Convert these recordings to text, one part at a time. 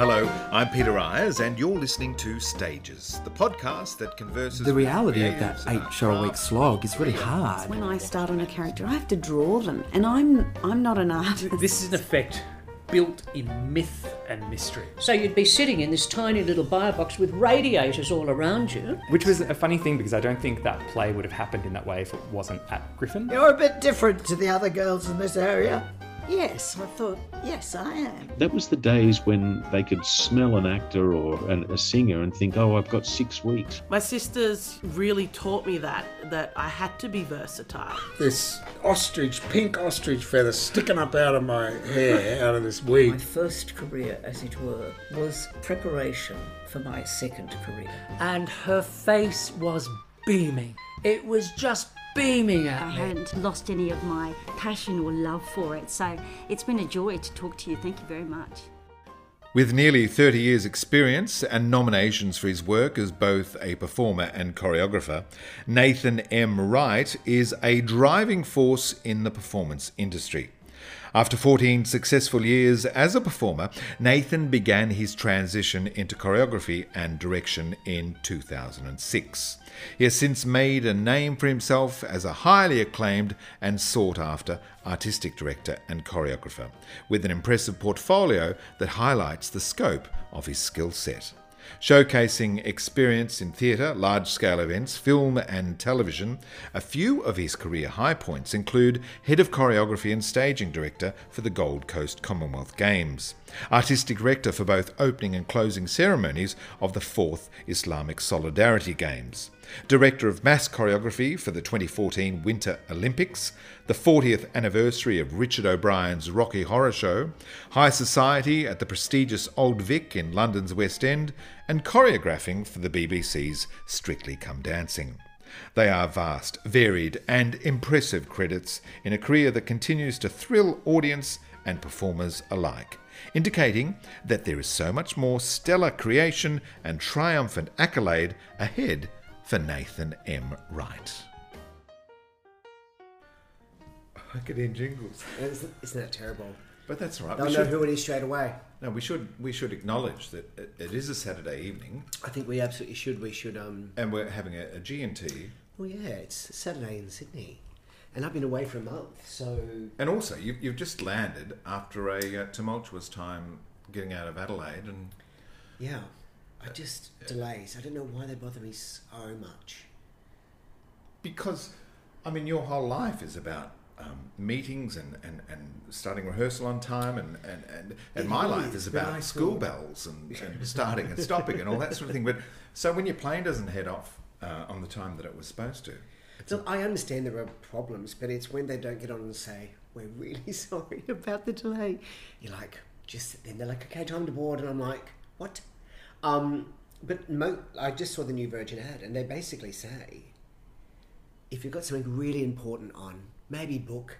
Hello, I'm Peter Eyers, and you're listening to Stages, the podcast that converses. The with reality of that eight about show a week slog is really hard. When I start on a character, I have to draw them, and I'm I'm not an artist. This is an effect built in myth and mystery. So you'd be sitting in this tiny little bio box with radiators all around you. Which was a funny thing because I don't think that play would have happened in that way if it wasn't at Griffin. You're a bit different to the other girls in this area. Yes, I thought, yes, I am. That was the days when they could smell an actor or an, a singer and think, oh, I've got six weeks. My sisters really taught me that that I had to be versatile. This ostrich, pink ostrich feather sticking up out of my hair, out of this week. My first career, as it were, was preparation for my second career. And her face was beaming. It was just beaming I at me. hadn't lost any of my passion or love for it, so it's been a joy to talk to you. Thank you very much. With nearly 30 years' experience and nominations for his work as both a performer and choreographer, Nathan M. Wright is a driving force in the performance industry. After 14 successful years as a performer, Nathan began his transition into choreography and direction in 2006. He has since made a name for himself as a highly acclaimed and sought after artistic director and choreographer, with an impressive portfolio that highlights the scope of his skill set. Showcasing experience in theatre, large scale events, film, and television, a few of his career high points include Head of Choreography and Staging Director for the Gold Coast Commonwealth Games, Artistic Director for both opening and closing ceremonies of the 4th Islamic Solidarity Games, Director of Mass Choreography for the 2014 Winter Olympics, the 40th anniversary of Richard O'Brien's Rocky Horror Show, High Society at the prestigious Old Vic in London's West End, and choreographing for the BBC's Strictly Come Dancing. They are vast, varied, and impressive credits in a career that continues to thrill audience and performers alike, indicating that there is so much more stellar creation and triumphant accolade ahead for Nathan M. Wright. I could in jingles, Isn't, isn't that terrible? but that's all right. They'll We know should, who it is straight away. no, we should we should acknowledge that it, it is a Saturday evening, I think we absolutely should. We should. Um. and we're having a, a G&T. Well, yeah, it's Saturday in Sydney, and I've been away for a month, so And also, you, you've just landed after a uh, tumultuous time getting out of Adelaide, and yeah. I just delays. I don't know why they bother me so much. because, I mean, your whole life is about um, meetings and, and, and starting rehearsal on time, and, and, and, and my is, life is about school bells and, and starting and stopping and all that sort of thing. But so when your plane doesn't head off uh, on the time that it was supposed to, Look, I understand there are problems, but it's when they don't get on and say, "We're really sorry about the delay." You're like, just then they're like, "Okay, time to board," and I'm like, "What?" Um, but mo- I just saw the new Virgin ad, and they basically say, if you've got something really important on, maybe book.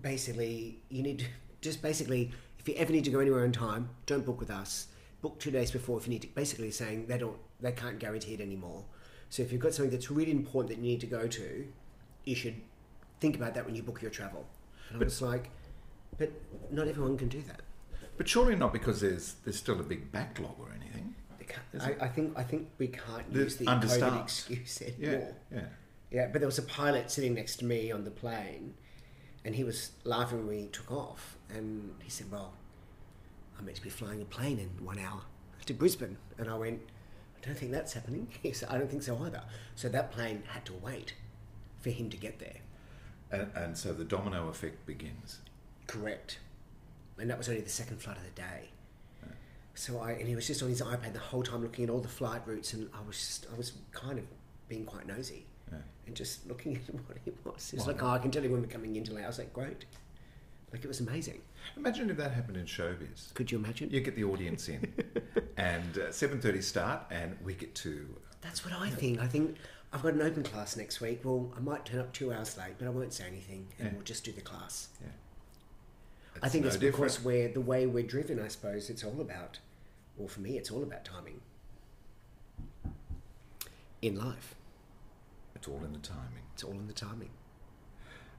Basically, you need to just basically, if you ever need to go anywhere in time, don't book with us. Book two days before if you need to. Basically, saying they don't, they can't guarantee it anymore. So if you've got something that's really important that you need to go to, you should think about that when you book your travel. And But- it's like, but not everyone can do that. But surely not because there's there's still a big backlog or anything. They can't- Is I. I think I think we can't The use the COVID understaffed. excuse Yeah, anymore. yeah. Yeah, but there was a pilot sitting next to me on the plane, and he was laughing when we took off, and he said, "Well, I'm meant to be flying a plane in one hour to Brisbane," and I went, "I don't think that's happening." He said, "I don't think so either." So that plane had to wait for him to get there. And, and so the domino effect begins. Correct. And that was only the second flight of the day. So I and he was just on his iPad the whole time looking at all the flight routes, and I was just I was kind of being quite nosy Yeah. and just looking at what he was. He was like, "Oh, I can tell you when we're coming into Laos." I was like, "Great!" Like it was amazing. Imagine if that happened in showbiz. Could you imagine? You get the audience in, and uh, seven thirty start, and we get to That's what I think. I think I've got an open class next week. Well, I might turn up two hours late, but I won't say anything, and Yeah. we'll just do the class. Yeah. I think no it's because different. we're the way we're driven. I suppose it's all about, well, for me, it's all about timing in life. It's all in the timing. It's all in the timing.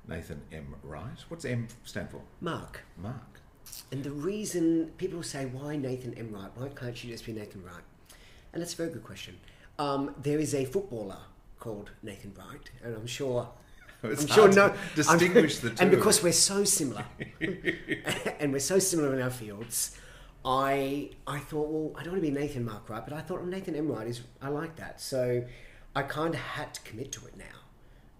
Nathan M. Wright. What's M stand for? Mark. Mark. and the reason people say, why Nathan M. Wright? Why can't you just be Nathan Wright? And that's a very good question. Um, there is a footballer called Nathan Wright, and I'm sure. It's I'm sure no. distinguish the two. And because we're so similar, and we're so similar in our fields, I I thought, well, I don't want to be Nathan Mark Wright, but I thought well, Nathan M. Wright is I like that, so I kind of had to commit to it now,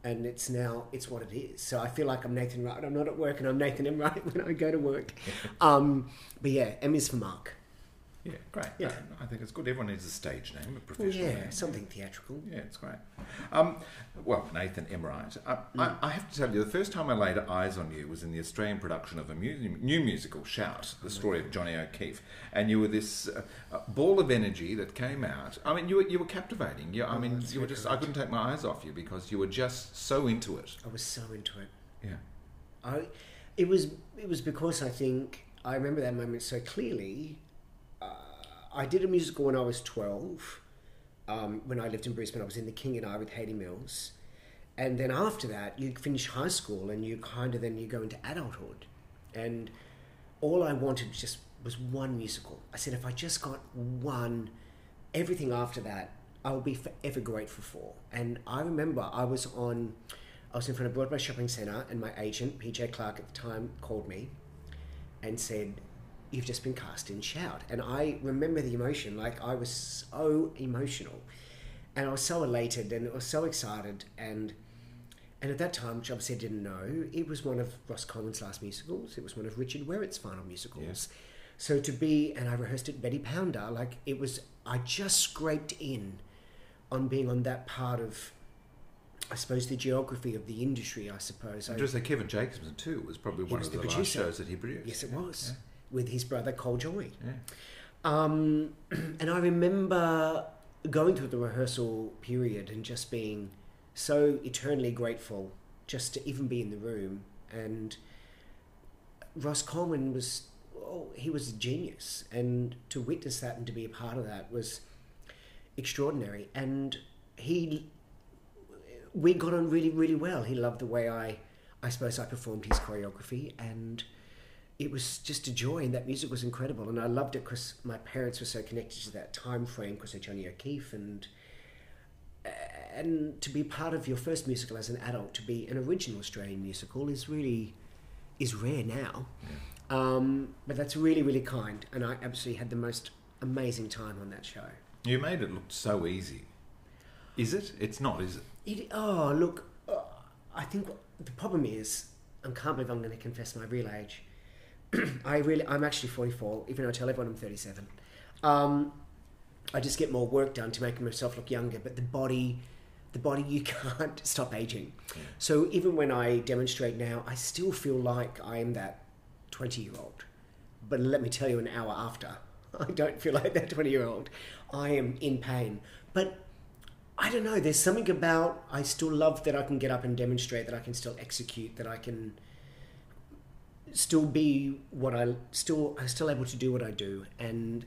and it's now it's what it is. So I feel like I'm Nathan Wright. I'm not at work, and I'm Nathan M. Wright when I go to work. Um, but yeah, M is for Mark. Yeah, great. Yeah. No, I think it's good. Everyone needs a stage name, a professional yeah, name. something theatrical. Yeah, it's great. Um, well, Nathan M. Wright, I, I, I have to tell you, the first time I laid eyes on you was in the Australian production of a mu- new musical, Shout, the story of Johnny O'Keefe, and you were this uh, ball of energy that came out. I mean, you were you were captivating. You, I mean, that's you were just I couldn't take my eyes off you because you were just so into it. I was so into it. Yeah. I, it was it was because I think I remember that moment so clearly. Uh, I did a musical when I was twelve. Um, when I lived in Brisbane, I was in The King and I with Hayley Mills, and then after that, you finish high school and you kind of then you go into adulthood, and all I wanted just was one musical. I said if I just got one, everything after that, I will be forever grateful for. And I remember I was on, I was in front of Broadway Shopping Centre, and my agent PJ Clark at the time called me, and said, "You've just been cast in Shout." And I remember the emotion, like I was so emotional, and I was so elated, and I was so excited, and. And at that time, which obviously I didn't know, it was one of Ross Coleman's last musicals. It was one of Richard Wherrett's final musicals. So to be, and I rehearsed at Betty Pounder, like it was, I just scraped in on being on that part of, I suppose, the geography of the industry, I suppose. And I- just say Kevin Jacobsen too was probably one was of the the, last shows that he produced. Yes, it was. With his brother Col Joye. Yeah. Um, and I remember going through the rehearsal period and just being so eternally grateful just to even be in the room. And Ross Coleman was, oh, he was a genius. And to witness that and to be a part of that was extraordinary. And he, we got on really, really well. He loved the way I, I suppose I performed his choreography and it was just a joy and that music was incredible and I loved it because my parents were so connected to that time frame because of Johnny O'Keefe and and to be part of your first musical as an adult to be an original Australian musical is really is rare now um, but that's really really kind and I absolutely had the most amazing time on that show You made it look so easy. Is it? It's not, is it? It, oh, look, uh, I think the problem is, I can't believe I'm going to confess my real age. I really, I'm actually 44, even though I tell everyone I'm 37. Um, I just get more work done to make myself look younger, but the body, the body, you can't stop aging. So even when I demonstrate now, I still feel like I am that 20 year old. But let me tell you, an hour after, I don't feel like that 20 year old. I am in pain. But I don't know. There's something about I still love that I can get up and demonstrate that I can still execute that I can still be what I still I'm still able to do what I do, and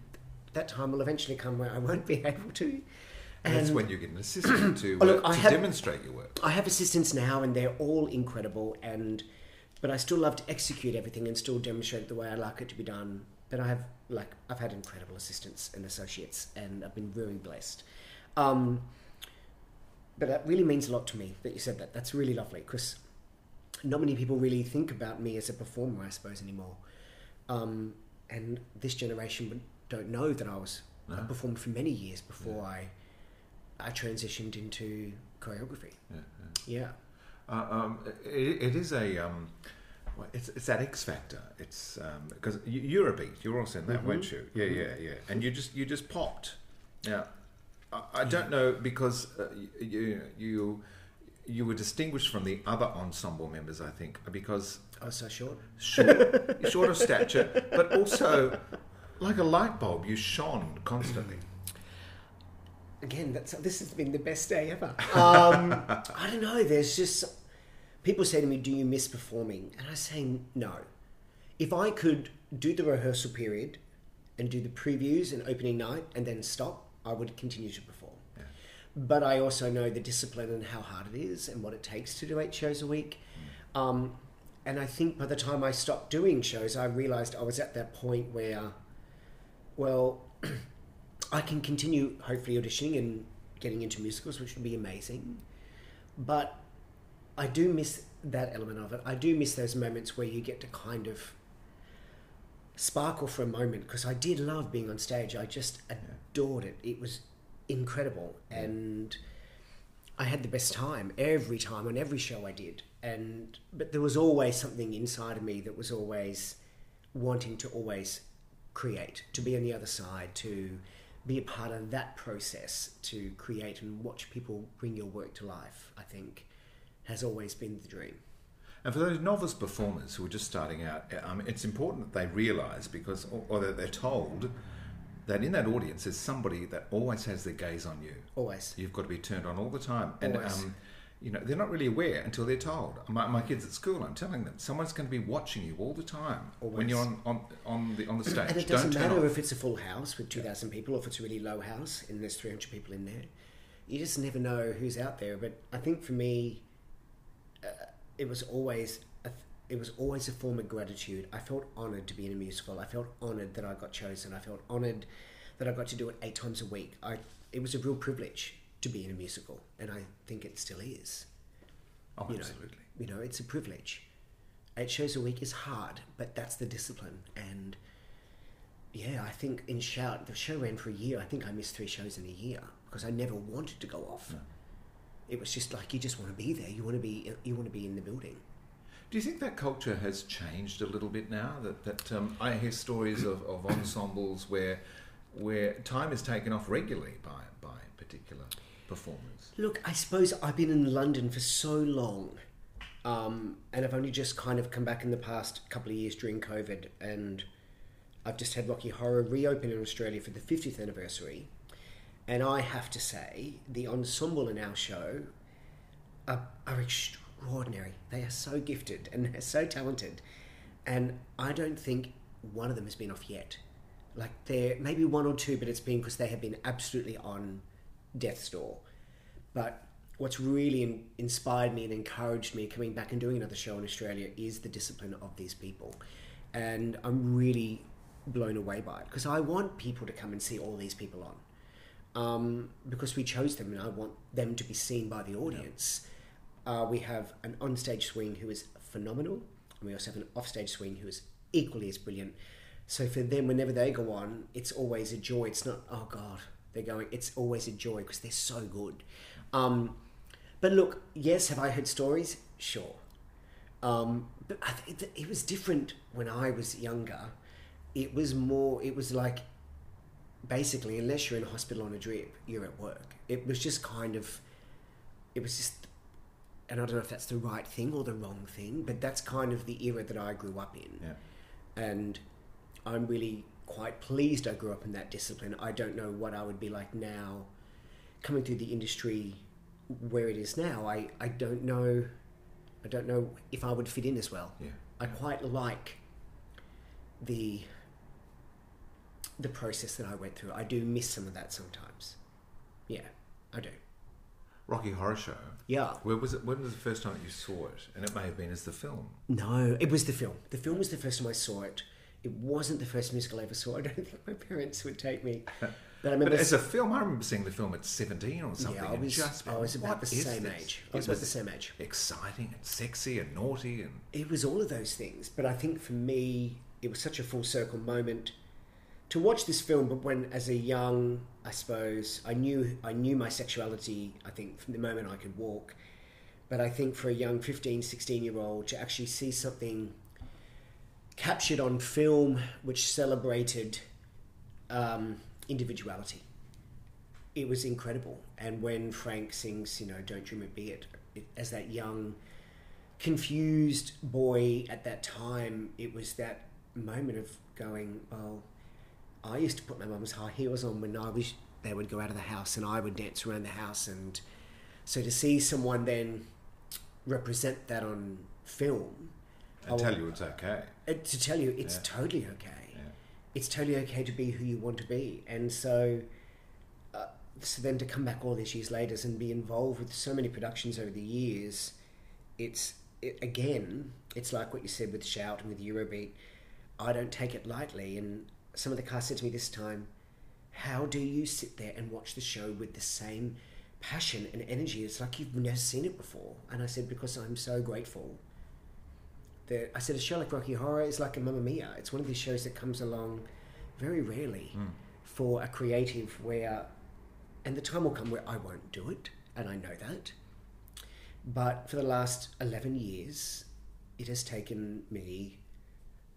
that time will eventually come where I won't be able to. And that's when you get an assistant to, Oh, look, uh, I to have- demonstrate your work. I have assistants now, and they're all incredible. And but I still love to execute everything and still demonstrate the way I like it to be done. But I have like I've had incredible assistants and associates, and I've been very blessed. Um, but that really means a lot to me that you said that. That's really lovely because not many people really think about me as a performer, I suppose, anymore. Um, and this generation don't know that I was No. performer for many years before I I transitioned into choreography. Yeah, Yeah. Uh, um, it, it is a. Um, it's, it's that X factor. It's because you, you're a beat. You're also in that, Mhm. weren't you? Yeah, Mhm. yeah, yeah. And you just you just popped. Now, I, I don't know because uh, you you you were distinguished from the other ensemble members. I think because I was so short. short, short of stature, but also like a light bulb. You shone constantly. Again, that's this has been the best day ever. Um, I don't know. There's just people say to me, "Do you miss performing?" And I say, "No." If I could do the rehearsal period and do the previews and opening night and then stop, I would continue to perform. But I also know the discipline and how hard it is and what it takes to do eight shows a week. Um, and I think by the time I stopped doing shows, I realised I was at that point where, well, I can continue hopefully auditioning and getting into musicals, which would be amazing. But I do miss that element of it. I do miss those moments where you get to kind of sparkle for a moment because I did love being on stage. I just adored it. It was incredible, and I had the best time every time on every show I did. And but there was always something inside of me that was always wanting to always create, to be on the other side, to be a part of that process, to create and watch people bring your work to life. I think has always been the dream. And for those novice performers who are just starting out, um, it's important that they realise because, or, or that they're told that in that audience is somebody that always has their gaze on you. Always. You've got to be turned on all the time. And, Always. um, you know, they're not really aware until they're told. My, my kids at school, I'm telling them, someone's going to be watching you all the time when you're on, on, on, the, on the stage. And it Don't doesn't matter off. if it's a full house with 2,000 people or if it's a really low house and there's 300 people in there. You just never know who's out there. But I think for me, uh, it was always it was always a form of gratitude. I felt honoured to be in a musical. I felt honoured that I got chosen. I felt honoured that I got to do it eight times a week. I it was a real privilege to be in a musical, and I think it still is. Oh, you know, absolutely. you know, it's a privilege. Eight shows a week is hard, but that's the discipline. And yeah, I think in Shout, the show ran for a year. I think I missed three shows in a year because I never wanted to go off. It was just like you just want to be there. You want to be. You want to be in the building. Do you think that culture has changed a little bit now? That that um, I hear stories of, of ensembles where where time is taken off regularly by by particular performers. Look, I suppose I've been in London for so long, um, and I've only just kind of come back in the past couple of years during COVID, and I've just had Rocky Horror reopen in Australia for the 50th anniversary. And I have to say, the ensemble in our show are, are extraordinary. They are so gifted and they're so talented. And I don't think one of them has been off yet. Like, there maybe one or two, but it's been because they have been absolutely on death's door. But what's really in, inspired me and encouraged me coming back and doing another show in Australia is the discipline of these people. And I'm really blown away by it because I want people to come and see all these people on. Um, because we chose them and I want them to be seen by the audience. Uh, we have an onstage swing who is phenomenal, and we also have an offstage swing who is equally as brilliant. So for them, whenever they go on, it's always a joy. It's not, oh God, they're going, it's always a joy because they're so good. Um, but look, yes, have I heard stories? Sure. Um, but th- it, was different when I was younger. It was more, it was like basically, unless you're in a hospital on a drip, you're at work. It was just kind of, it was just, and I don't know if that's the right thing or the wrong thing, but that's kind of the era that I grew up in. Yeah. And I'm really quite pleased I grew up in that discipline. I don't know what I would be like now, coming through the industry where it is now. I, I don't know. I don't know if I would fit in as well. Yeah. I quite like the the process that I went through. I do miss some of that sometimes. Yeah, I do. Rocky Horror Show. Yeah. Where was it? When was the first time that you saw it? And it may have been as the film. No, it was the film. The film was the first time I saw it. It wasn't the first musical I ever saw. I don't think my parents would take me. But I remember But as a film, I remember seeing the film at 17 or something. Yeah, I was- just I was about the same this? age. I was It about the same age. Exciting and sexy and naughty and it was all of those things. But I think for me, it was such a full circle moment to watch this film. But when, as a young, I suppose, I knew I knew my sexuality. I think from the moment I could walk. But I think for a young 15, 16 year old to actually see something captured on film which celebrated um, individuality, it was incredible. And when Frank sings, you know, "Don't Dream It, Be It," it as that young confused boy at that time, it was that moment of going, well, I used to put my mum's high heels on when I was, they would go out of the house and I would dance around the house. And so to see someone then represent that on film, and I tell you it's okay. uh, to tell you it's Yeah. totally okay. Yeah. It's totally okay to be who you want to be. And so, uh, so then to come back all these years later and be involved with so many productions over the years, it's it, again, It's like what you said with Shout and with Eurobeat. I don't take it lightly. And some of the cast said to me this time, How do you sit there and watch the show with the same passion and energy? It's like you've never seen it before. And I said, Because I'm so grateful. That I said, A show like Rocky Horror is like a Mamma Mia. It's one of these shows that comes along very rarely hmm. for a creative where, and the time will come where I won't do it, and I know that. But for the last 11 years, it has taken me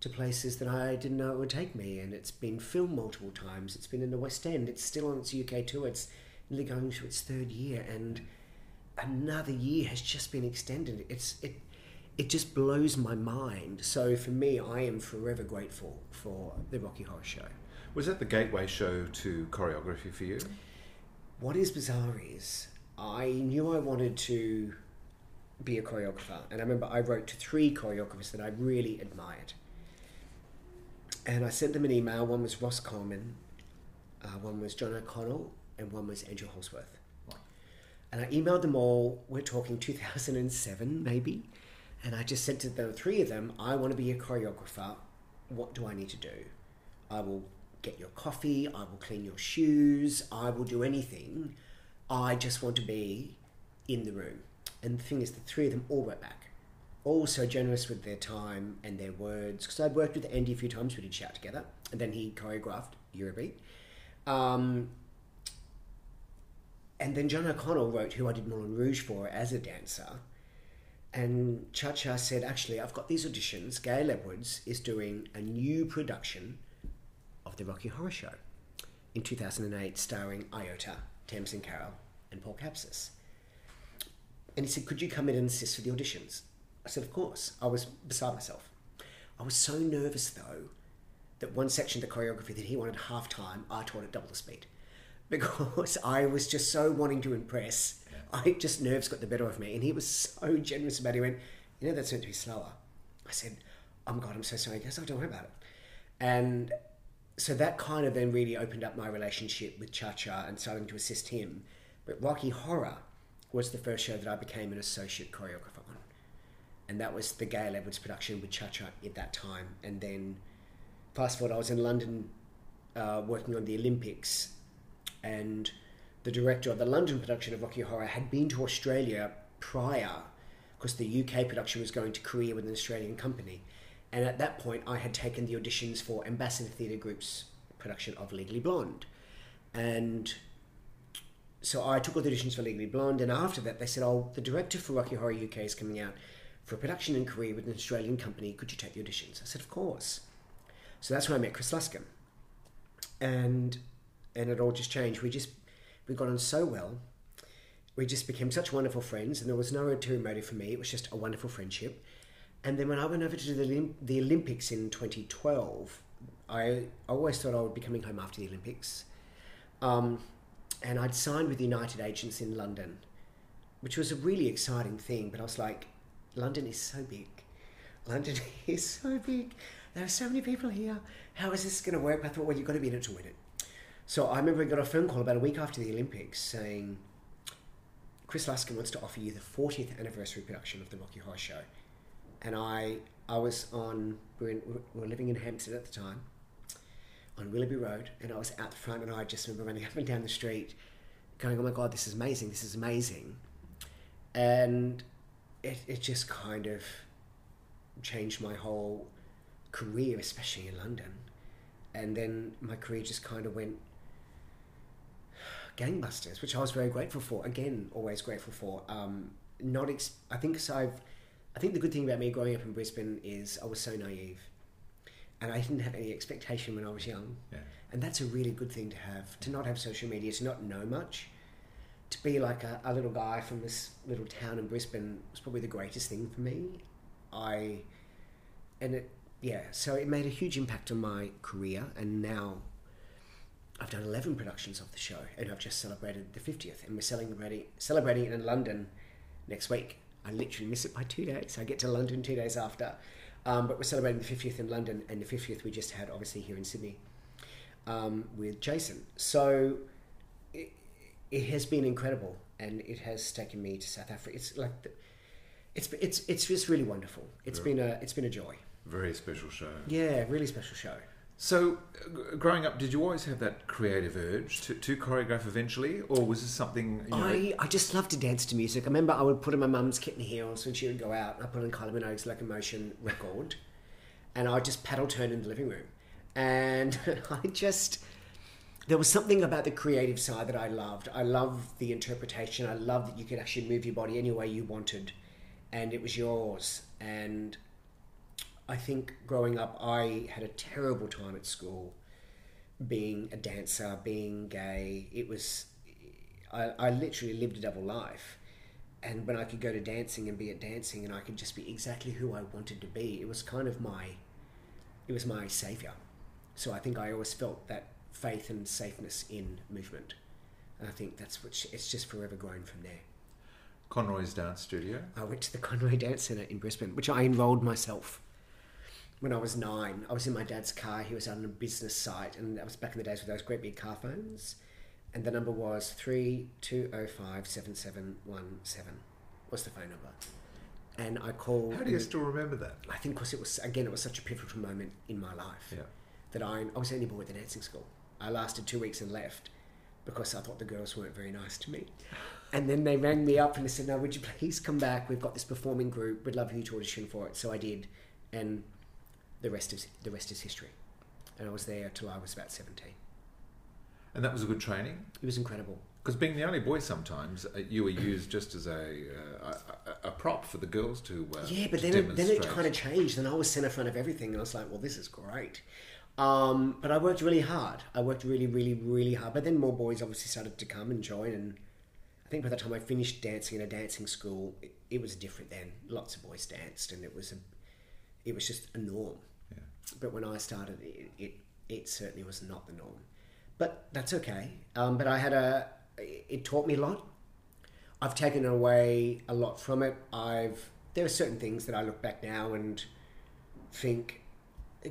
to places that I didn't know it would take me. And it's been filmed multiple times. It's been in the West End. It's still on its UK tour. It's nearly going to its third year. And another year has just been extended. It's it it just blows my mind. So for me, I am forever grateful for the Rocky Horror Show. Was that the gateway show to choreography for you? What is bizarre is I knew I wanted to be a choreographer, and I remember I wrote to three choreographers that I really admired, and I sent them an email. One was Ross Coleman, uh, one was John O'Connell, and one was Andrew Hallsworth. And I emailed them all. We're talking 2007, maybe. And I just said to the three of them, I want to be a choreographer. What do I need to do? I will get your coffee. I will clean your shoes. I will do anything. I just want to be in the room. And the thing is, the three of them all wrote back. All so generous with their time and their words. Because I'd worked with Andy a few times, we did shout together. And then he choreographed Eurobeat. Um, and then John O'Connell wrote who I did Moulin Rouge for as a dancer. And Cha Cha said, actually, I've got these auditions. Gail Edwards is doing a new production of the Rocky Horror Show in 2008, starring Iota, Tamsin Carroll, and Paul Capsis. And he said, Could you come in and assist with the auditions? I said, Of course. I was beside myself. I was so nervous, though, that one section of the choreography that he wanted half time, I taught at double the speed. Because I was just so wanting to impress. I just nerves got the better of me. And he was so generous about it. He went, You know, that's meant to be slower. I said, Oh my God, I'm so sorry. He goes, Oh, don't worry about it. And so that kind of then really opened up my relationship with Cha Cha and starting to assist him. But Rocky Horror was the first show that I became an associate choreographer. And that was the Gail Edwards production with Cha Cha at that time. And then fast forward, I was in London uh, working on the Olympics, and the director of the London production of Rocky Horror had been to Australia prior because the UK production was going to Korea with an Australian company. And at that point, I had taken the auditions for Ambassador Theatre Group's production of Legally Blonde. And so I took all the auditions for Legally Blonde, and after that, they said, Oh, the director for Rocky Horror UK is coming out for a production in Korea with an Australian company. Could you take the auditions? I said, Of course. So that's when I met Chris Luscombe. And and it all just changed. We just we got on so well. We just became such wonderful friends, and there was no ulterior motive for me. It was just a wonderful friendship. And then when I went over to the the Olympics in 2012, I always thought I would be coming home after the Olympics. Um, and I'd signed with United Agents in London, which was a really exciting thing. But I was like, London is so big. London is so big. There are so many people here. How is this going to work? I thought, well, you've got to be in it to win it. So I remember I got a phone call about a week after the Olympics saying, Chris Luscombe wants to offer you the 40th anniversary production of the Rocky Horror Show. And I, I was on, we were, in, we were living in Hampstead at the time, on Willoughby Road, and I was out the front, and I just remember running up and down the street, going, "Oh my God, this is amazing! This is amazing!" And it, it just kind of changed my whole career, especially in London. And then my career just kind of went gangbusters, which I was very grateful for. Again, always grateful for. Um, not, ex- I think so I've, I think the good thing about me growing up in Brisbane is I was so naive, and I didn't have any expectation when I was young. Yeah. And that's a really good thing to have. To not have social media, to not know much, to be like a, a little guy from this little town in Brisbane was probably the greatest thing for me. I, and it, yeah, so it made a huge impact on my career, and now I've done 11 productions of the show, and I've just celebrated the 50th, and we're celebrating, celebrating it in London next week. I literally miss it by two days. I get to London two days after. Um, but we're celebrating the 50th in London, and the 50th we just had, obviously, here in Sydney um, with Jason. So it has been incredible, and it has taken me to South Africa. It's like the, it's it's it's just really wonderful. It's been a it's been a joy. Very special show. Yeah, really special show. So, uh, g- growing up, did you always have that creative urge to, to choreograph eventually, or was this something? You know, I, I just love to dance to music. I remember I would put on my mum's kitten heels when she would go out. and I put on Kylie Minogue's Locomotion record, and I would just paddle turn in the living room. And I just there was something about the creative side that I loved. I loved the interpretation. I loved that you could actually move your body any way you wanted, and it was yours. And I think growing up, I had a terrible time at school being a dancer, being gay. It was, I, I literally lived a double life. And when I could go to dancing and be at dancing and I could just be exactly who I wanted to be, it was kind of my, it was my savior. So I think I always felt that faith and safeness in movement. And I think that's what, it's just forever grown from there. Conroy's Dance Studio. I went to the Conroy Dance Centre in Brisbane, which I enrolled myself when I was nine. I was in my dad's car. He was on a business site, and that was back in the days with those great big car phones. And the number was three two zero five seven seven one seven. Was the phone number? And I called. How do you still remember that? I think because it was again, it was such a pivotal moment in my life. Yeah. That I I was the only boy at the dancing school. I lasted two weeks and left because I thought the girls weren't very nice to me. And then they rang me up and they said, "No, would you please come back? We've got this performing group. We'd love you to audition for it." So I did, and the rest is the rest is history. And I was there till I was about seventeen. And that was a good training. It was incredible. Because being the only boy, sometimes uh, you were used just as a uh, a, a prop for the girls to uh, Yeah, but to then it, then it kind of changed. Then I was centre front of everything, and I was like, "Well, this is great." Um, but I worked really hard. I worked really, really, really hard. But then more boys obviously started to come and join, and I think by the time I finished dancing in a dancing school, it, it was different. Then lots of boys danced, and it was a, it was just a norm. Yeah. But when I started, it, it it certainly was not the norm. But that's okay. Um, but I had a, it taught me a lot. I've taken away a lot from it. I've there are certain things that I look back now and think,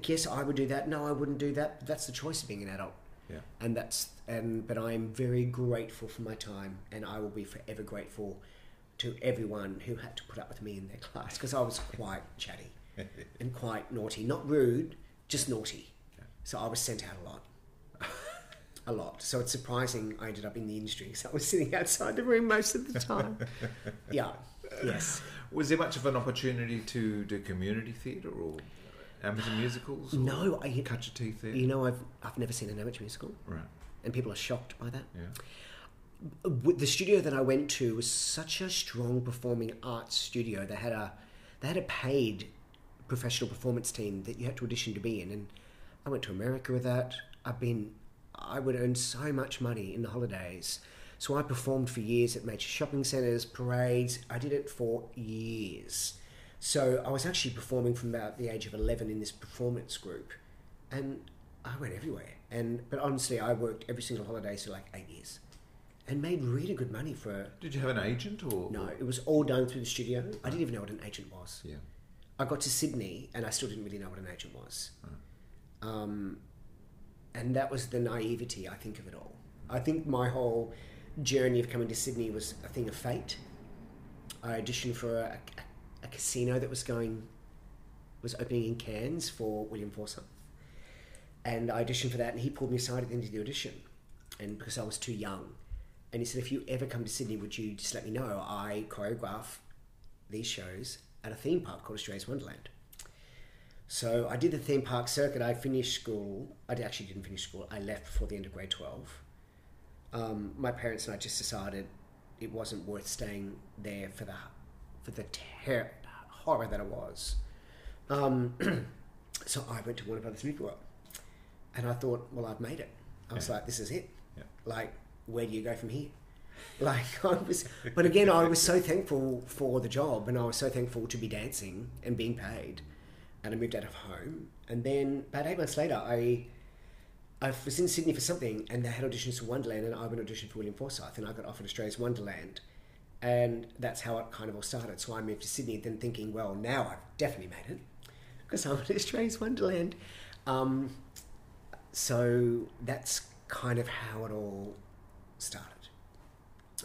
yes, I would do that. No, I wouldn't do that. But that's the choice of being an adult. Yeah. And that's and but I'm very grateful for my time, and I will be forever grateful to everyone who had to put up with me in their class because I was quite chatty and quite naughty, not rude, just naughty. Yeah. So I was sent out a lot. A lot. So it's surprising I ended up in the industry because I was sitting outside the room most of the time. yeah. Yes. Was there much of an opportunity to do community theatre or amateur musicals? No, I cut your teeth there. You know, I've I've never seen an amateur musical, Right. and people are shocked by that. Yeah. W- The studio that I went to was such a strong performing arts studio. They had a they had a paid professional performance team that you had to audition to be in, and I went to America with that. I've been I would earn so much money in the holidays. So I performed for years at major shopping centres, parades. I did it for years. So I was actually performing from about the age of 11 in this performance group. And I went everywhere. And But honestly, I worked every single holiday for like eight years and made really good money for... Did you have an agent or? No, it was all done through the studio. I didn't even know what an agent was. Yeah. I got to Sydney and I still didn't really know what an agent was. Um, and that was the naivety, I think, of it all. I think my whole journey of coming to Sydney was a thing of fate. I auditioned for a, a, a casino that was going, was opening in Cairns for William Forsyth. And I auditioned for that, and he pulled me aside at the end of the audition. And because I was too young, and he said, if you ever come to Sydney, would you just let me know? I choreograph these shows at a theme park called Australia's Wonderland. So I did the theme park circuit. I finished school. I actually didn't finish school. I left before the end of grade 12. Um, my parents and I just decided it wasn't worth staying there for the for the ter- horror that it was. Um, so I went to Warner Brothers Movie World, and I thought, well, I've made it. I was Yeah. like, this is it. Yeah. Like, where do you go from here? Like I was, but again, I was so thankful for the job, and I was so thankful to be dancing and being paid. And I moved out of home, and then about eight months later, I I was in Sydney for something, and they had auditions for Wonderland, and I went audition for William Forsyth, and I got offered Australia's Wonderland, and that's how it kind of all started. So I moved to Sydney, then thinking, well, now I've definitely made it because I'm in Australia's Wonderland. Um, so that's kind of how it all started,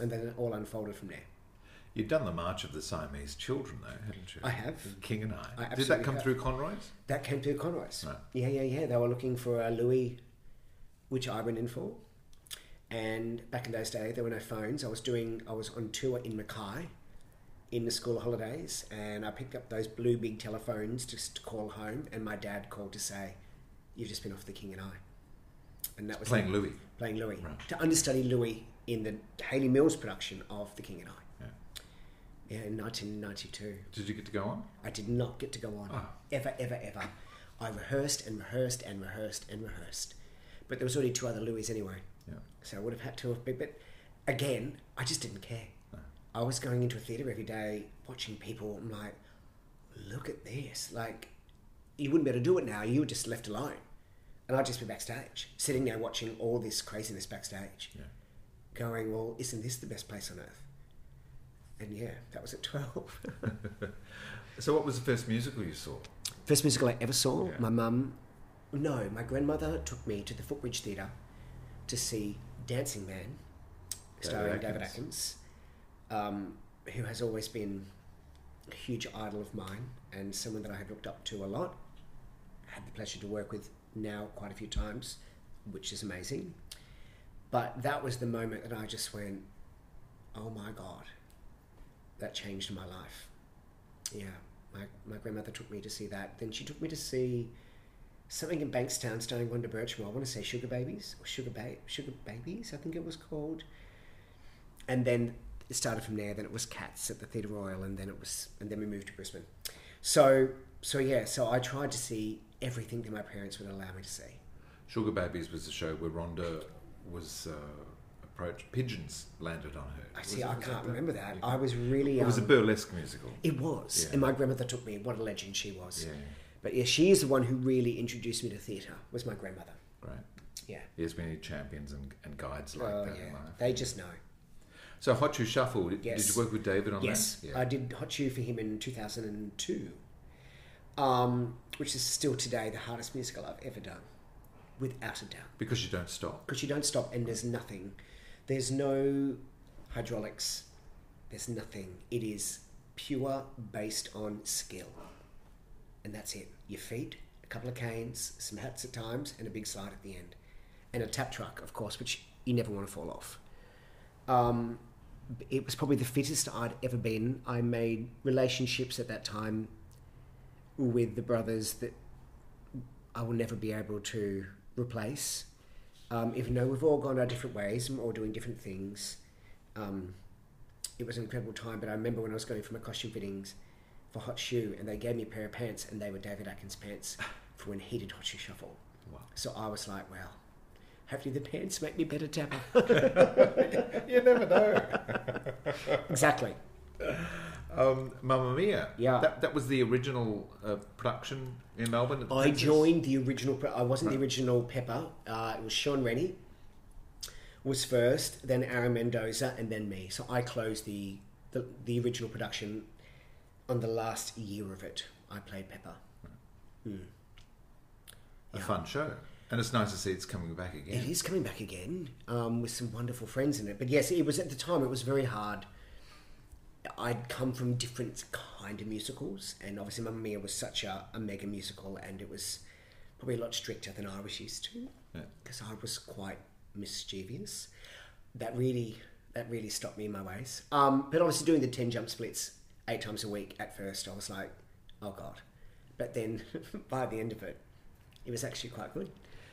and then it all unfolded from there. You've done the March of the Siamese Children, though, haven't you? I have. King and I. I Did that come have. through Conroy's? That came through Conroy's. Right. Yeah, yeah, yeah. They were looking for a Louis, which I went in for. And back in those days, there were no phones. I was doing, I was on tour in Mackay in the school holidays, and I picked up those blue big telephones just to call home. And my dad called to say, "You've just been off the King and I," and that was Playing Louis. playing Louis Right. to understudy Louis in the Hayley Mills production of The King and I. Yeah. Yeah, in 1992. Did you get to go on? I did not get to go on Ah. ever, ever, ever. I rehearsed and rehearsed and rehearsed and rehearsed, but there was already two other Louis anyway, Yeah. so I would have had to have been. But again, I just didn't care. Ah. I was going into a theatre every day, watching people. I'm like, look at this! Like, you wouldn't be able to do it now. You were just left alone, and I'd just be backstage, sitting there watching all this craziness backstage, Yeah. going, "Well, isn't this the best place on earth?" And yeah, that was at twelve. So, what was the first musical you saw? First musical I ever saw, Yeah. my mum, no, my grandmother took me to the Footbridge Theatre to see Dancing Man, starring David Atkins, um, who has always been a huge idol of mine and someone that I have looked up to a lot. Had the pleasure to work with now quite a few times, which is amazing. But that was the moment that I just went, oh my God, that changed my life. Yeah, my, my grandmother took me to see that. Then she took me to see something in Bankstown starring Rhonda Burchmore. I want to say Sugar Babies or Sugar ba- Sugar Babies, I think it was called. And then it started from there. Then it was Cats at the Theatre Royal, and then it was, and then we moved to Brisbane. So, so yeah, so I tried to see everything that my parents would allow me to see. Sugar Babies was a show where Rhonda was uh, approached. Pigeons landed on her. I see. I can't that remember that. You I was really. It was a um, burlesque musical. It was, Yeah. and my grandmother took me. What a legend she was. Yeah. But yeah, she is the one who really introduced me to theatre. Was my grandmother. Right. Yeah. There's many champions and, and guides like Oh that yeah. in life. They just know. So Hot Shoe Shuffle, did, Yes. did you work with David on yes, that? Yeah. I did Hot Shoe for him in 2002, um, which is still today the hardest musical I've ever done, without a doubt. Because you don't stop. Because you don't stop and there's nothing. There's no hydraulics. There's nothing. It is pure based on skill. And that's it. Your feet, a couple of canes, some hats at times, and a big slide at the end. And a tap truck, of course, which you never want to fall off. Um, it was probably the fittest I'd ever been. I made relationships at that time with the brothers that I will never be able to replace. Um, even though we've all gone our different ways and we're all doing different things, um, it was an incredible time. But I remember when I was going for my costume fittings for Hot Shoe, and they gave me a pair of pants, and they were David Atkins pants for when he did Hot Shoe Shuffle. Wow. So I was like, well, hopefully the pants make me better tapper. you never know. exactly. Um, Mamma Mia. Yeah. That, that was the original uh, production in Melbourne. At the I joined the original. I wasn't the original Pepper. Uh, it was Sean Rennie was first, then Aaron Mendoza, and then me. So I closed the, the the original production on the last year of it. I played Pepper. Mm. A fun show. And it's nice to see it's coming back again. It is coming back again um, with some wonderful friends in it. But yes, it was at the time. It was very hard. I'd come from different kind of musicals, and obviously Mamma Mia was such a, a mega musical, and it was probably a lot stricter than I was used to, Yeah. because I was quite mischievous. That really, that really stopped me in my ways. Um, but obviously doing the ten jump splits eight times a week at first, I was like, oh god. But then by the end of it, it was actually quite good.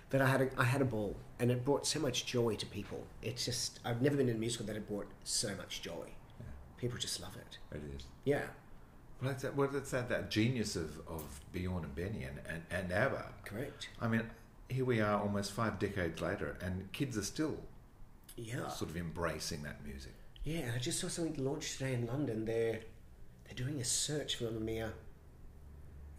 But I had a, I had a ball, and it brought so much joy to people. It's just I've never been in a musical that had brought so much joy. Yeah. People just love it. It is. Yeah, Well, that's that, well, that's that, that genius of, of Bjorn and Benny and, and, and ABBA. correct. I mean, here we are almost five decades later, and kids are still Yeah, sort of embracing that music. yeah. I just saw something launched today in London. They're they're doing a search for Mamma Mia.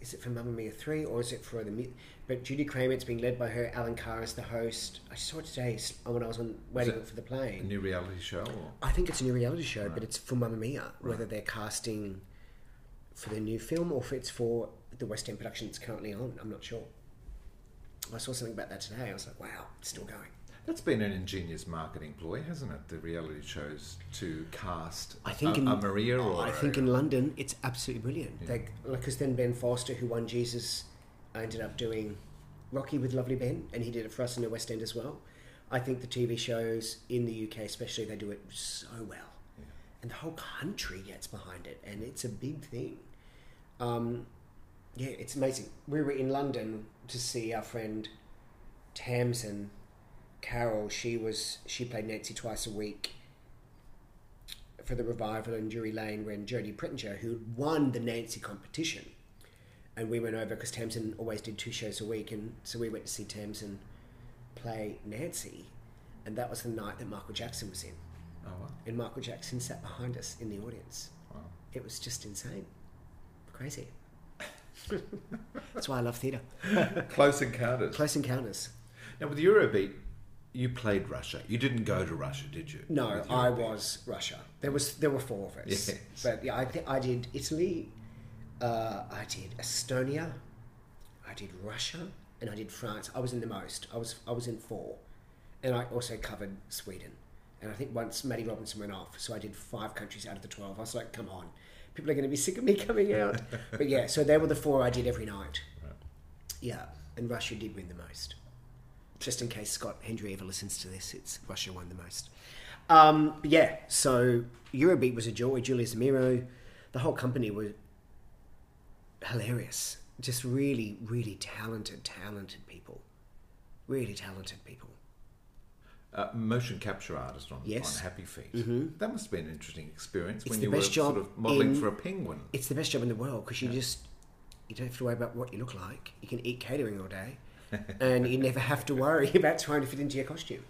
Is it for Mamma Mia three or is it for the? But Judy Craymer, it's being led by her. Alan Carr is the host. I saw it today when I was on waiting for the plane. A new reality show? Or? I think it's a new reality show, Right. but it's for Mamma Mia. Whether they're casting for the new film or if it's for the West End production it's currently on, I'm not sure. I saw something about that today. I was like, wow, it's still going. That's been an ingenious marketing ploy, hasn't it? The reality shows to cast I think a, in a Maria or I a- think in London it's absolutely brilliant. Because then Ben Forster, who won Jesus, ended up doing Rocky with Lovely Ben, and he did it for us in the West End as well. I think the TV shows in the UK, especially, they do it so well, and the whole country gets behind it, and it's a big thing. Um, yeah, it's amazing. We were in London to see our friend Tamsin Carroll. She was she played Nancy twice a week for the revival in Drury Lane when Jodie Prenger, who won the Nancy competition, and we went over because Tamsin always did two shows a week, and so we went to see Tamsin play Nancy, and that was the night that Michael Jackson was in, Oh, wow. and Michael Jackson sat behind us in the audience. Wow. It was just insane, crazy. That's why I love theatre. Close Encounters. Close Encounters. Now, with Eurobeat, you played Russia. You didn't go to Russia, did you? No, I was Russia. There was there were four of us. Yes. But yeah, I th- I did Italy, uh, I did Estonia, I did Russia, and I did France. I was in the most. I was I was in four, and I also covered Sweden. And I think once Maddie Robinson went off, so I did five countries out of the twelve. I was like, come on, people are going to be sick of me coming out. but yeah, so they were the four I did every night. Yeah, and Russia did win the most. Just in case Scott Hendry ever listens to this, it's Russia won the most. Um, yeah, so Eurobeat was a joy. Julius Miro, the whole company was hilarious. Just really, really talented, talented people. Really talented people. Uh, motion capture artist on, Yes. on Happy Feet. Mhm. That must have been an interesting experience It's when the you best were job sort of modelling in- for a penguin. It's the best job in the world because you just you don't have to worry about what you look like. You can eat catering all day, and you never have to worry about trying to fit into your costume.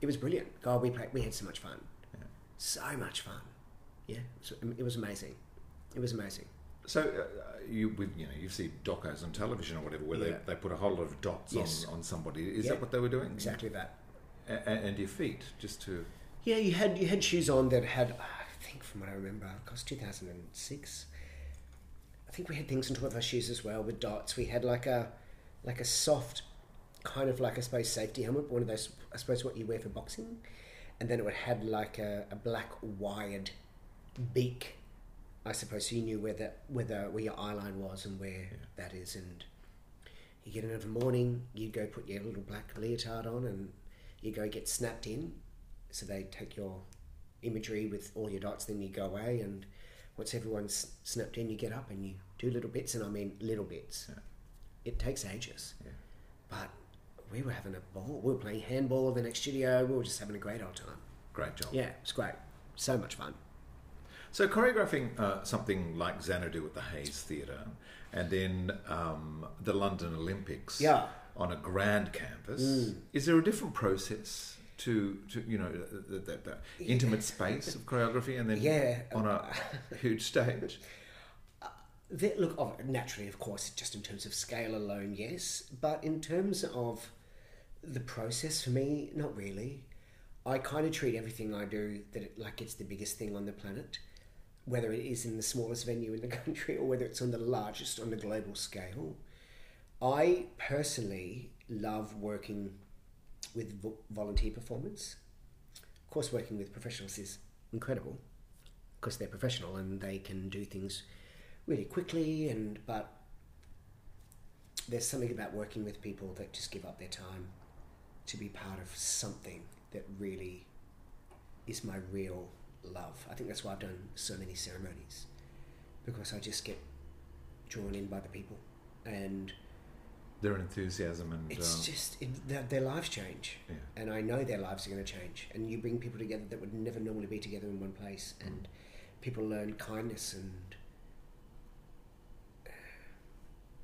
It was brilliant. God, we played. We had so much fun. So much fun. Yeah, it was, it was amazing. It was amazing. So uh, you, with you know, you see docos on television or whatever, where Yeah. they, they put a whole lot of dots Yes. on, on somebody. Is Yeah, that what they were doing? Exactly that. A- a- and your feet, just to Yeah, you had you had shoes on that had I think from what I remember, it was two thousand and six. I think we had things on top of our shoes as well with dots. We had like a like a soft kind of like I suppose safety helmet, one of those I suppose what you wear for boxing. And then it would had like a, a black wired beak, I suppose, so you knew where the where the where your eye line was and where that is and you get in every morning, you go put your little black leotard on and you go get snapped in. So they take your imagery with all your dots, then you go away and once everyone's snapped in, you get up and you do little bits, and I mean little bits. It takes ages. But we were having a ball. We were playing handball in the next studio. We were just having a great old time. great job. Yeah, it's great. So much fun. So choreographing uh, something like Xanadu at the Hayes Theatre, and then um, the London Olympics Yeah. on a grand canvas. Mm. Is there a different process to, to you know, the, the, the intimate space of choreography, and then Yeah. on a huge stage? There, look, oh, naturally, of course, just in terms of scale alone, yes. But in terms of the process, for me, not really. I kind of treat everything I do that it, like it's the biggest thing on the planet, whether it is in the smallest venue in the country or whether it's on the largest on the global scale. I personally love working with vo- volunteer performance. Of course, working with professionals is incredible because they're professional and they can do things really quickly and but there's something about working with people that just give up their time to be part of something that really is my real love. I think that's why I've done so many ceremonies because I just get drawn in by the people and Their enthusiasm and it's um, just it, their, their lives change Yeah. and I know their lives are going to change and you bring people together that would never normally be together in one place and people learn kindness and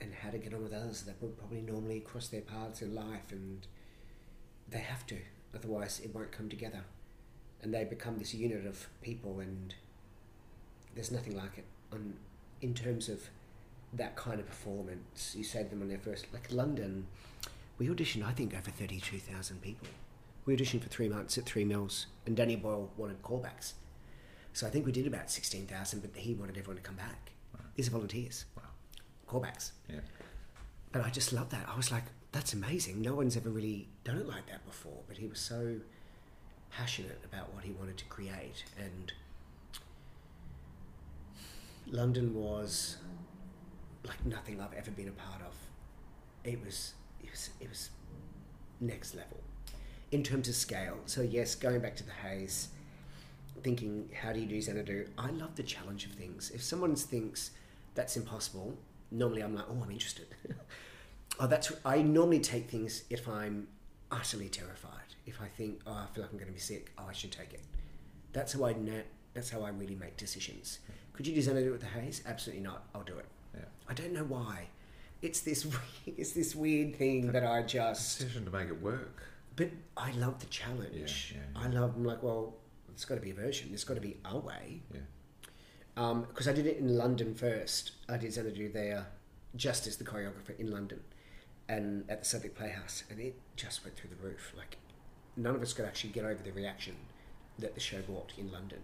and how to get on with others that would probably normally cross their paths in life and they have to otherwise it won't come together. And they become this unit of people and there's nothing like it on in terms of that kind of performance. You to them on their first like london we auditioned i think over 32000 people. We auditioned for three months at three mills and danny boyle wanted callbacks. So i think we did about 16000 but he wanted everyone to come back. These are volunteers. Wow. callbacks. Yeah. but I just love that. I was like, that's amazing. No one's ever really done it like that before. But he was so passionate about what he wanted to create, and London was like nothing I've ever been a part of. It was it was it was next level in terms of scale. So yes, going back to the Hayes, thinking how do you do Xanadu? I love the challenge of things. If someone thinks that's impossible, normally I'm like, oh, I'm interested. oh, that's. I normally take things if I'm utterly terrified. If I think, oh, I feel like I'm going to be sick, oh, I should take it. That's how I. Na- that's how I really make decisions. Could you do Xanadu with the Hayes? Absolutely not. I'll do it. Yeah. I don't know why. It's this. It's this weird thing that I just. Decision to make it work. But I love the challenge. Yeah, yeah, I love. I'm like, well, it's got to be a version. It's got to be our way. Yeah. Um, because I did it in London first. I did Xanadu there, just as the choreographer in London, and at the Southwark Playhouse, and it just went through the roof. Like, none of us could actually get over the reaction that the show brought in London.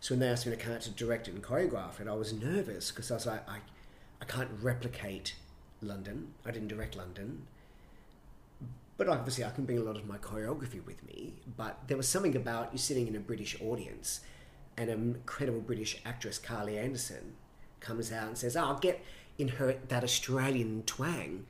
So when they asked me to come out to direct it and choreograph it, I was nervous because I was like, I, I can't replicate London. I didn't direct London. But obviously, I can bring a lot of my choreography with me. But there was something about you sitting in a British audience and an incredible British actress, Carly Anderson, comes out and says, oh, I'll get in her that Australian twang.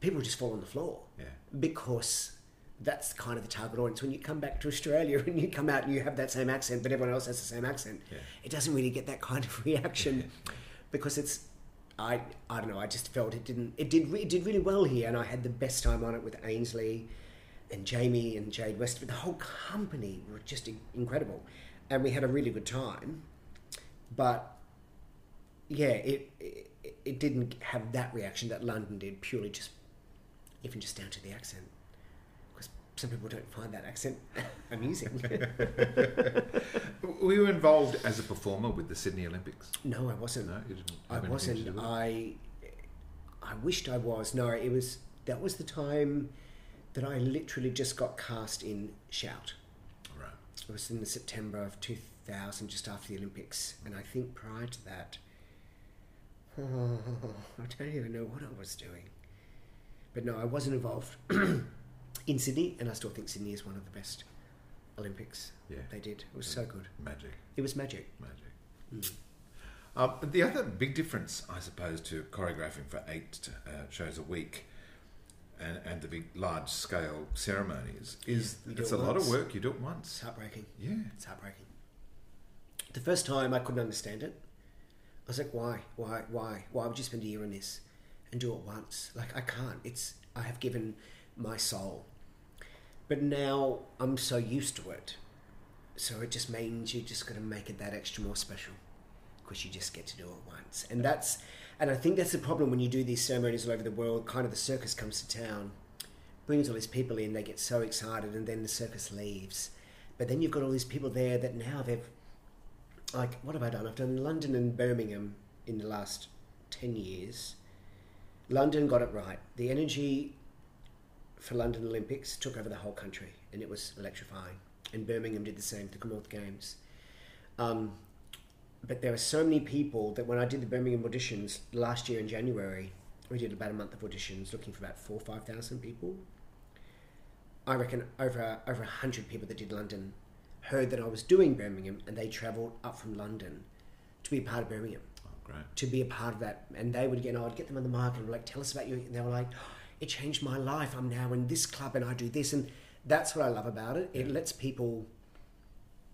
People just fall on the floor. Yeah. Because that's kind of the target audience. When you come back to Australia and you come out and you have that same accent, but everyone else has the same accent, Yeah. it doesn't really get that kind of reaction because it's. I, I don't know. I just felt it didn't. It did. re- It did really well here, and I had the best time on it with Ainsley, and Jamie and Jade West. The whole company were just incredible, and we had a really good time. But yeah, it, it it didn't have that reaction that London did. Purely just even just down to the accent, because some people don't find that accent amusing. Were you involved as a performer with the Sydney Olympics? no, I wasn't. No, you didn't. I have anything to do wasn't. I I wished I was. No, it was that was the time that I literally just got cast in Shout. Right. It was in the September of 2000, just after the Olympics, and I think prior to that, oh, I don't even know what I was doing. But no, I wasn't involved in Sydney, and I still think Sydney is one of the best Olympics Yeah. they did. It was so good. Magic. It was magic. Magic. Um, the other big difference, I suppose, to choreographing for eight uh, shows a week and, and the big large scale ceremonies is do it's it a lot of work. You do it once. It's heartbreaking. Yeah. It's heartbreaking. The first time I couldn't understand it. I was like, why? Why? Why? Why would you spend a year on this and do it once? Like, I can't. It's, I have given my soul. But now I'm so used to it. So it just means you just got to make it that extra more special because you just get to do it once. And that's, and I think that's the problem when you do these ceremonies all over the world. Kind of the circus comes to town, brings all these people in, they get so excited, and then the circus leaves. But then you've got all these people there that now they've, like, what have I done? I've done London and Birmingham in the last 10 years. London got it right. The energy for London Olympics took over the whole country, and it was electrifying. And Birmingham did the same, the Commonwealth Games. Um, but there were so many people that when I did the Birmingham auditions last year in January, we did about a month of auditions, looking for about four, five thousand people. I reckon over over hundred people that did London heard that I was doing Birmingham, and they travelled up from London to be a part of Birmingham Oh, great. to be a part of that. And they would get, I'd get them on the mic and like, tell us about you. And they were like, oh, it changed my life. I'm now in this club and I do this. And that's what I love about it. It lets people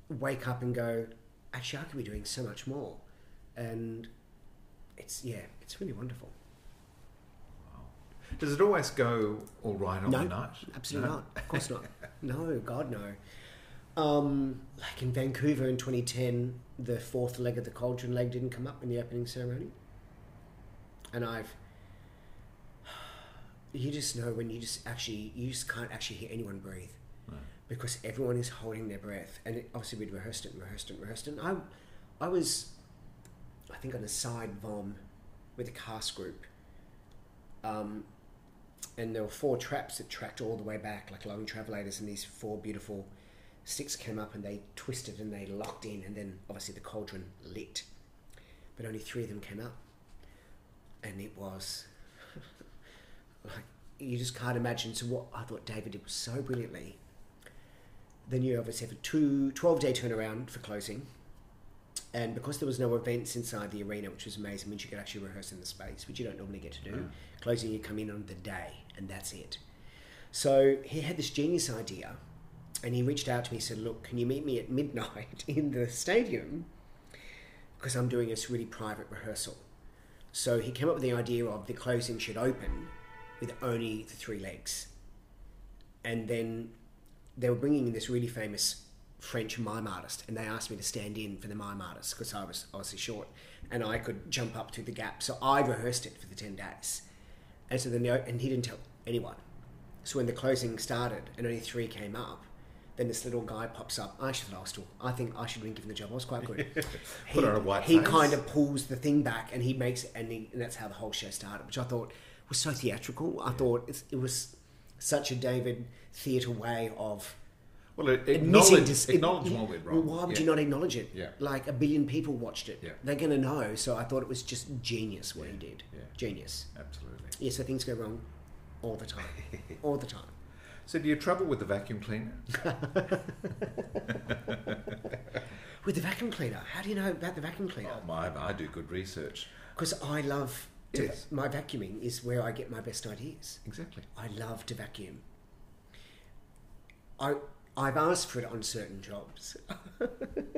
wake up and go, actually, I could be doing so much more. And it's, yeah, it's really wonderful. Does it always go all right on No, the night? absolutely No? not. Of course not. No, God, no. Um, like in Vancouver in 2010, the fourth leg of the cauldron leg didn't come up in the opening ceremony. And I've. You just know when you just actually, you just can't actually hear anyone breathe. Because everyone is holding their breath. And it, obviously, we'd rehearsed it and rehearsed it and rehearsed it. And I, I was, I think, on a side vom with a cast group. Um, and there were four traps that tracked all the way back, like long travelators, and these four beautiful sticks came up and they twisted and they locked in, and then obviously the cauldron lit, but only three of them came up, and it was like you just can't imagine. So what I thought David did was so brilliantly. Then you obviously have a two, 12 day turnaround for closing. And because there was no events inside the arena, which was amazing, means you could actually rehearse in the space, which you don't normally get to do. Mm. Closing, you come in on the day, and that's it. So he had this genius idea, and he reached out to me and said, Look, can you meet me at midnight in the stadium? Because I'm doing this really private rehearsal. So he came up with the idea of the closing should open with only the three legs. And then they were bringing in this really famous French mime artist, and they asked me to stand in for the mime artist because I was obviously short, and I could jump up through the gap. So I rehearsed it for the ten days, and so then the, and he didn't tell anyone. So when the closing started and only three came up, then this little guy pops up. I should have asked him. I think I should have been given the job. I was quite good. Put on a white he face. kind of pulls the thing back, and he makes, and, he, and that's how the whole show started, which I thought was so theatrical. I thought it's, it was such a David theatre way of Well, acknowledge, dis- acknowledge it- what went wrong. why would Yeah. you not acknowledge it? Yeah. Like a billion people watched it. Yeah. They're going to know. So I thought it was just genius what he did. yeah. Genius. Absolutely. Yeah, so things go wrong all the time. all the time. So, do you trouble with the vacuum cleaner? With the vacuum cleaner, how do you know about the vacuum cleaner? Oh, my, I do good research. Because I love to, Yes. my vacuuming is where I get my best ideas. Exactly. I love to vacuum. I I've asked for it on certain jobs.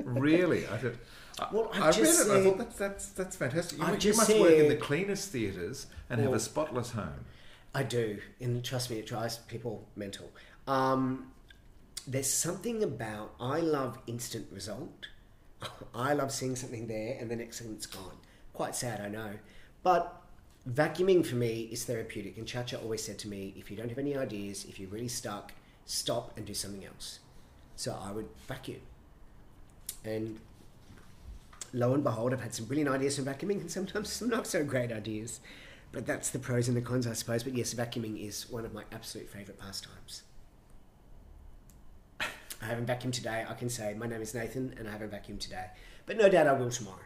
Really? I did. I, Well, I've I read it. just and I said- thought that's that's that's fantastic. You, you just must work in the cleanest theatres and have a spotless home. I do, and trust me, it drives people mental. Um, there's something about I love instant result. I love seeing something there, and the next thing it's gone. Quite sad, I know, but vacuuming for me is therapeutic. And Chacha always said to me, if you don't have any ideas, if you're really stuck, stop and do something else. So I would vacuum, and lo and behold, I've had some brilliant ideas from vacuuming, and sometimes some not so great ideas. But that's the pros and the cons, I suppose. But yes, vacuuming is one of my absolute favourite pastimes. I haven't vacuumed today. I can say my name is Nathan, and I haven't vacuumed today. But no doubt I will tomorrow.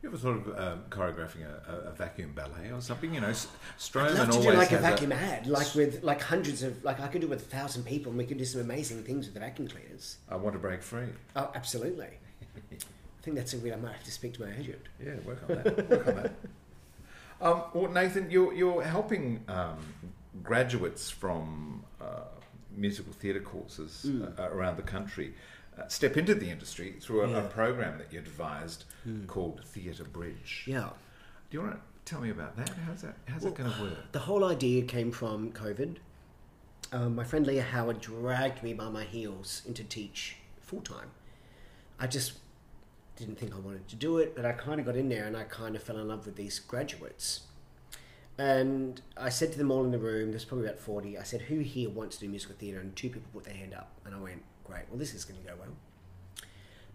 You ever thought of um, choreographing a, a, a vacuum ballet or something? You know, Stroman I'd love to do like a vacuum ad, like with like hundreds of like I could do with a thousand people, and we could do some amazing things with the vacuum cleaners. I want to break free. Oh, absolutely. I think that's a real. I might have to speak to my agent. Yeah, work on that. work on that. Um, well, Nathan, you're you're helping um, graduates from uh, musical theatre courses Mm. uh, around the country uh, step into the industry through a, a Yeah. Hmm. program that you devised called Theatre Bridge. Yeah. Do you want to tell me about that? How's that? How's that going to work? The whole idea came from COVID. Um, my friend Leah Howard dragged me by my heels into teach full time. I just didn't think I wanted to do it, but I kind of got in there and I kind of fell in love with these graduates. And I said to them all in the room, there's probably about 40, I said, Who here wants to do musical theatre? And two people put their hand up. And I went, Great, well, this is going to go well.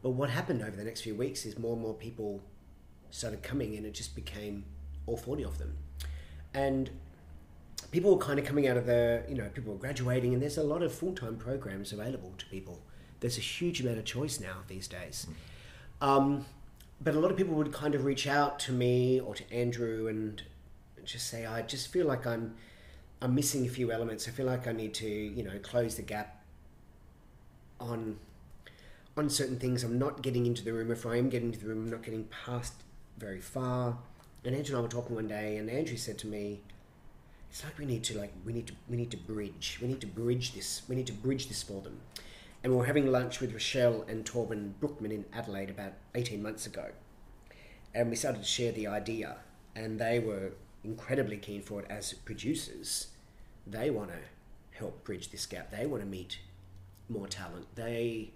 But what happened over the next few weeks is more and more people started coming and it just became all 40 of them. And people were kind of coming out of the, you know, people were graduating, and there's a lot of full time programs available to people. There's a huge amount of choice now these days. Mm. Um, but a lot of people would kind of reach out to me or to Andrew and just say, I just feel like I'm, I'm missing a few elements. I feel like I need to, you know, close the gap on on certain things. I'm not getting into the room. If I am getting into the room, I'm not getting past very far. And Andrew and I were talking one day, and Andrew said to me, "It's like we need to like we need to we need to bridge. We need to bridge this. We need to bridge this for them." And we were having lunch with Rochelle and Torben Brookman in Adelaide about 18 months ago, and we started to share the idea, and they were incredibly keen for it as producers. They want to help bridge this gap. They want to meet more talent. They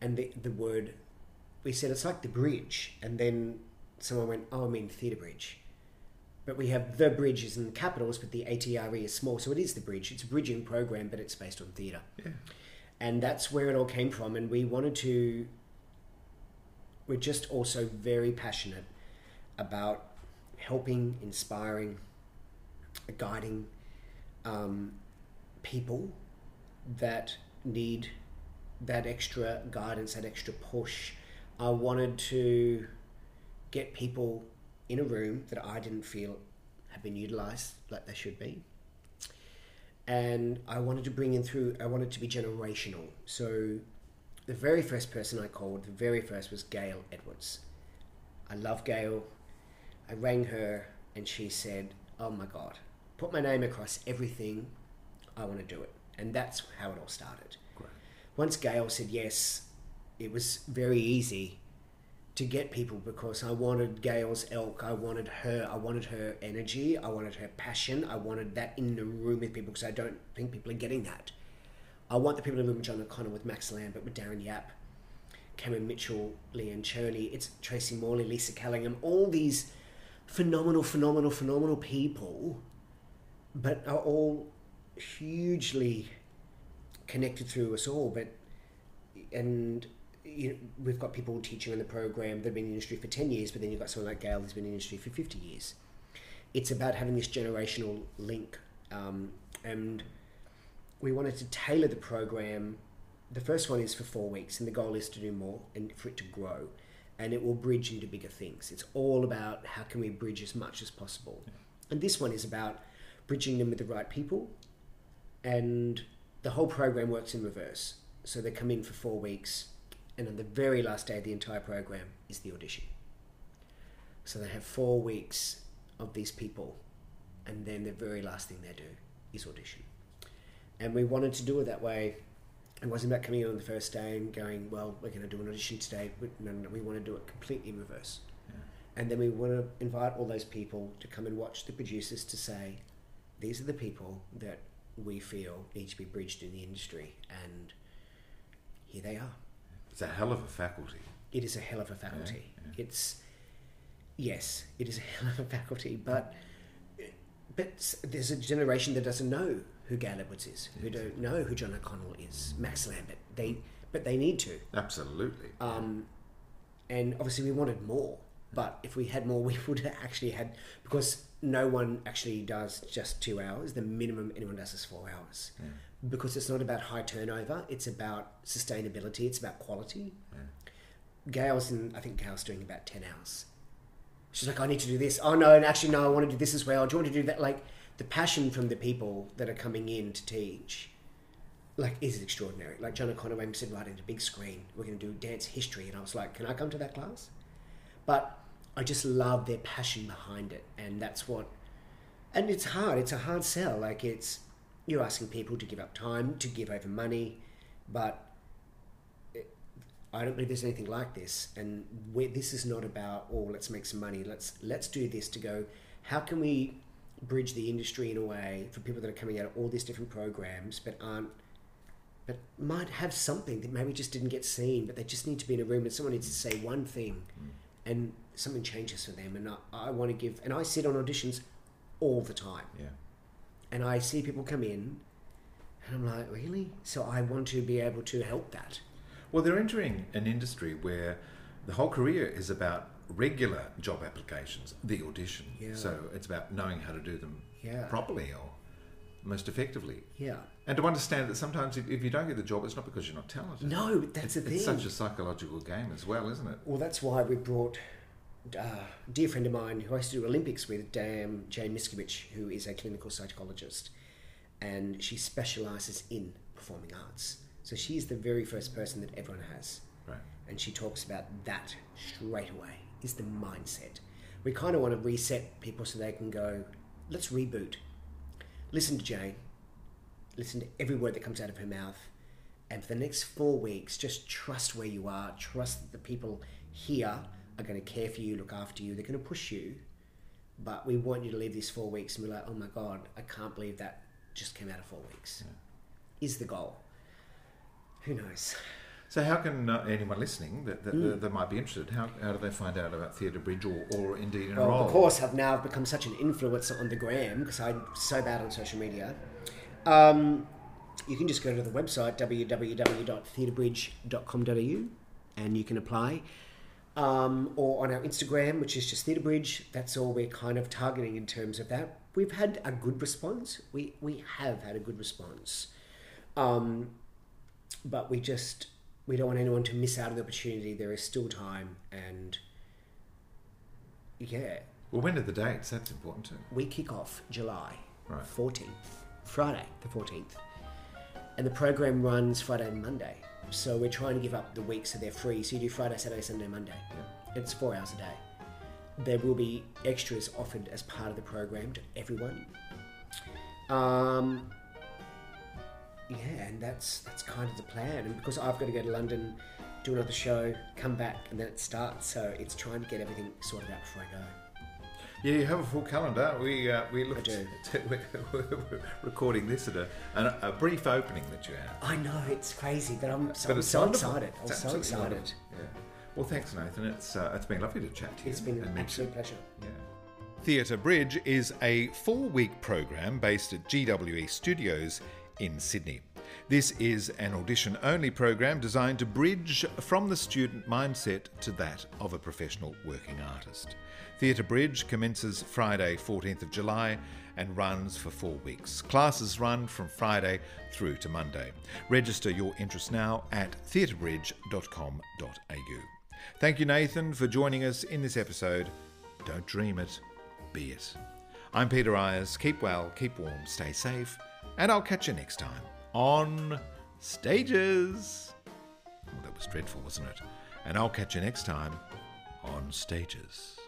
and the the word we said it's like the bridge, and then someone went, "Oh, I mean theatre bridge." But we have the bridges in capitals, but the ATRE is small, so it is the bridge. It's a bridging program, but it's based on theatre, Yeah. And that's where it all came from. And we wanted to. We're just also very passionate about helping, inspiring, guiding um, people that need that extra guidance, that extra push. I wanted to get people in a room that I didn't feel have been utilized like they should be. And I wanted to bring in through. I wanted to be generational. So, the very first person I called, the very first was Gail Edwards. I love Gail. I rang her, and she said, "Oh my God, put my name across everything. I want to do it." And that's how it all started. Once Gail said yes, it was very easy to get people because I wanted Gail's elk, I wanted her, I wanted her energy, I wanted her passion, I wanted that in the room with people because I don't think people are getting that. I want the people in the room with John O'Connell, with Max Lambert, with Darren Yap, Cameron Mitchell, Leanne Cherney, it's Tracy Morley, Lisa Callingham, all these phenomenal, phenomenal, phenomenal people, but are all hugely connected through us all. But and you know, we've got people teaching in the program that have been in the industry for 10 years, but then you've got someone like Gail who's been in the industry for 50 years. It's about having this generational link. Um, and we wanted to tailor the program. The first one is for four weeks, and the goal is to do more and for it to grow. And it will bridge into bigger things. It's all about how can we bridge as much as possible. And this one is about bridging them with the right people. And the whole program works in reverse. So they come in for four weeks, and on the very last day of the entire program is the audition. So they have four weeks of these people, and then the very last thing they do is audition. And we wanted to do it that way. It wasn't about coming in on the first day and going, well, we're going to do an audition today. No, no, no, we want to do it completely in reverse. And then we want to invite all those people to come and watch the producers to say, these are the people that we feel need to be bridged in the industry. And here they are. It's a hell of a faculty. It is a hell of a faculty. It's yes, it is a hell of a faculty, but but there's a generation that doesn't know who Gail Edwards is, who don't know who John O'Connell is, Max Lambert. They but they need to. Absolutely. Um, and obviously we wanted more, but if we had more, we would have actually had because no one actually does just two hours. The minimum anyone does is four hours. Because it's not about high turnover; it's about sustainability. It's about quality. Gail's in. I think Gail's doing about ten hours. She's like, I need to do this. Oh no, and actually no, I want to do this as well. Do you want to do that? Like the passion from the people that are coming in to teach, like, is extraordinary. Like John O'Connell said, right, into a big screen, we're going to do dance history, and I was like, can I come to that class? But I just love their passion behind it, and that's what. And it's hard. It's a hard sell. Like it's you're asking people to give up time, to give over money, but eh, I don't believe there's anything like this. And this is not about oh let's make some money. Let's let's do this to go. How can we bridge the industry in a way for people that are coming out of all these different programs but aren't but might have something that maybe just didn't get seen, but they just need to be in a room and someone needs to say one thing, mm. and something changes for them. And I, I want to give, and I sit on auditions all the time, Yeah. And I see people come in, and I'm like, really? So I want to be able to help that. Well, they're entering an industry where the whole career is about regular job applications, the audition. Yeah. So it's about knowing how to do them Yeah. properly or most effectively. Yeah. And to understand that sometimes if, if you don't get the job, it's not because you're not talented. No, that's It's- the It's such a psychological game as well, isn't it? Well, that's why we brought uh, dear friend of mine who I used to do Olympics with, Dan, Jane Miskowicz, who is a clinical psychologist, and she specialises in performing arts. So she's the very first person that everyone has. Right. And she talks about that straight away, is the mindset. We kind of want to reset people so they can go, let's reboot. Listen to Jane. Listen to every word that comes out of her mouth. And for the next four weeks, just trust where you are. Trust that the people here are going to care for you, look after you. They're going to push you. But we want you to leave these four weeks and be like, oh my God, I can't believe that just came out of four weeks. Is the goal. Who knows? So how can uh, anyone listening that, that, Mm. that might be interested, how, how do they find out about Theatre Bridge or, or indeed Well, of course, I've now become such an influencer on the gram because I'm so bad on social media. Um, you can just go to the website www.theatrebridge.com.au and you can apply. Um, or on our Instagram, which is just Theatre Bridge. That's all we're kind of targeting in terms of that. We've had a good response. We we have had a good response, um, but we just we don't want anyone to miss out on the opportunity. There is still time, and yeah, Well, when are the dates? That's important too. we kick off July Right. 14th. Friday, the 14th. And the program runs Friday and Monday. So we're trying to give up the weeks so they're free. So you do Friday, Saturday, Sunday, Monday. It's four hours a day. There will be extras offered as part of the program to everyone. Um, yeah, and that's that's kind of the plan. And because I've got to go to London, do another show, come back, and then it starts. So it's trying to get everything sorted out before I go. Yeah, you have a full calendar. We uh, we looked. do. we're, we're recording this at a, a, a brief opening that you had. I know it's crazy, but I'm so, But I'm so excited. I'm so excited. wonderful. Yeah. Well, thanks, Nathan. It's uh, it's been lovely to chat to you. It's been an absolute pleasure. Yeah. Theatre Bridge is a four week program based at GWE Studios in Sydney. This is an audition only program designed to bridge from the student mindset to that of a professional working artist. Theatre Bridge commences Friday, 14th of July, and runs for four weeks. Classes run from Friday through to Monday. Register your interest now at theatrebridge.com.au. Thank you, Nathan, for joining us in this episode. Don't dream it, be it. I'm Peter Eyers. Keep well, keep warm, stay safe, and I'll catch you next time on stages. Well, that was dreadful, wasn't it? And I'll catch you next time on stages.